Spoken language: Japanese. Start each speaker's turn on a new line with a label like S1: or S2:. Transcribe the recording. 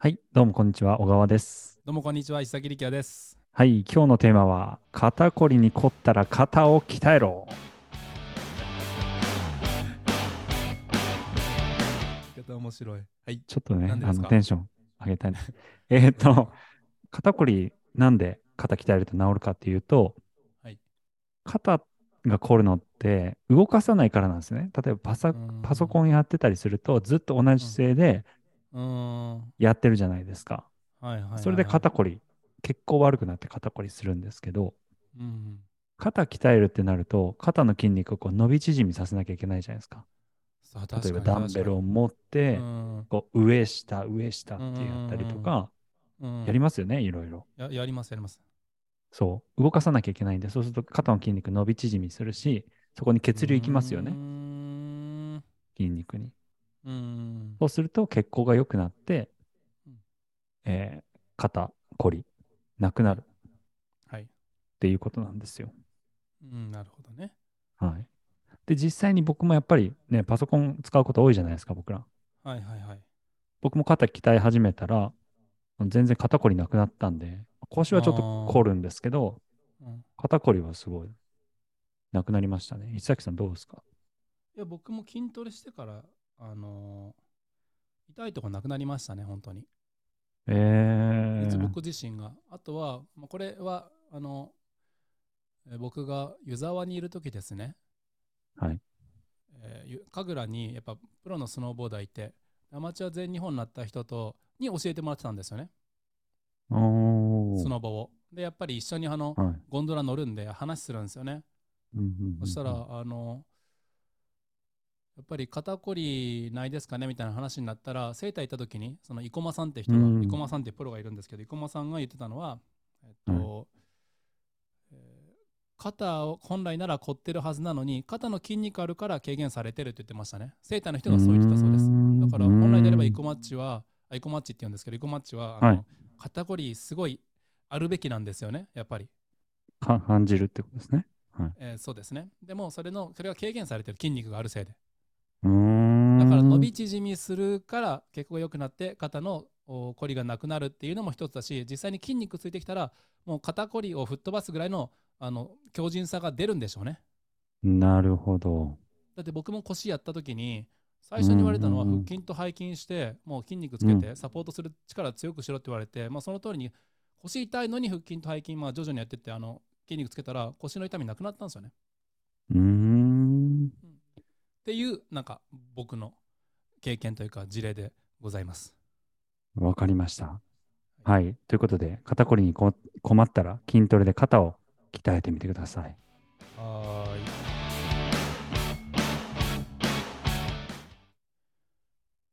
S1: はい、どうもこんにちは、小川です。
S2: どうもこんにちは、石崎力也です。
S1: はい、今日のテーマは、肩こりに凝ったら肩を鍛えろ。
S2: 言い方面白い。はい。
S1: ちょっとね、あのテンション上げたい。えっと、肩こり、なんで肩鍛えると治るかっていうと、
S2: はい
S1: 肩が凝るのって動かさないからなんですね。例えばパサパソコ
S2: ン。
S1: ンやってたりすると、ずっと同じ姿勢で
S2: うーん。はい
S1: やってるじゃないですか。それで肩こり、血行悪くなって肩こりするんですけど、
S2: うん。
S1: 肩鍛えるってなると、肩の筋肉をこう伸び縮みさせなきゃいけないじゃないですか。例えばダンベルを持って、
S2: うん
S1: こう上下上下ってやったりとか、
S2: うん。
S1: やりますよね、いろいろ。
S2: ややります、やります。
S1: そう、動かさなきゃいけないんで、そうすると肩の筋肉伸び縮みするし、そこに血流いきますよね、
S2: ん。
S1: 筋肉に。
S2: うーん。
S1: そうすると血行が良くなって
S2: うん、
S1: えー肩こりなくなるっ
S2: はい。
S1: ていうことなんですよ。
S2: うん、なるほどね。
S1: はい。で、実際に僕もやっぱりね、パソコン使うこと多いじゃないですか、僕ら。
S2: はいはいはい。
S1: 僕も肩鍛え始めたら、全然肩こりなくなったんで、腰はちょっと凝るんですけど、
S2: うん、
S1: 肩こりはすごいなくなりましたね。石崎さんどうですか？
S2: いや、僕も筋トレしてから、あのー痛いとこなくなりましたね、本当に。
S1: えー、
S2: 僕自身が。あとは、まあ、これは、あの、えー僕が湯沢にいる時ですね。
S1: はい。
S2: えーゆ神楽にやっぱプロのスノーボーダーいて、アマチュア全日本になった人とに教えてもらってたんですよね、スノボを。で、やっぱり一緒にあの
S1: はい。
S2: ゴンドラ乗るんで話するんですよね。
S1: うんうんうんうん
S2: そしたら、あの、やっぱり肩こりないですかねみたいな話になったら、整体行った時に、その生駒さんって人が、
S1: うん
S2: 生駒さんってプロがいるんですけど、生駒さんが言ってたのは、えっと、えー肩を本来なら凝ってるはずなのに、肩の筋肉あるから軽減されてるって言ってましたね。整体の人がそう言ってたそうです。だから本来であればイコマッチは、あイコマッチって言うんですけど、イコマッチはあの、
S1: はい
S2: 肩こりすごいあるべきなんですよね、やっぱり。
S1: か感じるってことですね。
S2: えーそうですね。でもそれの、それが軽減されてる筋肉があるせいで。だから伸び縮みするから血行が良くなって肩のおこりがなくなるっていうのも一つだし実際に筋肉ついてきたらもう肩こりを吹っ飛ばすぐらいのあの強靭さが出るんでしょうね。
S1: なるほど。
S2: だって僕も腰やった時に最初に言われたのは
S1: うんうんうん。
S2: 腹筋と背筋してもう筋肉つけてサポートする力強くしろって言われて、まあ、その通りに腰痛いのに腹筋と背筋まあ徐々にやってってあの筋肉つけたら腰の痛みなくなったんですよね。
S1: うーん。
S2: っていうなんか僕の経験というか事例でございます
S1: わかりました。はい。ということで、肩こりにこ困ったら筋トレで肩を鍛えてみてください。
S2: はーい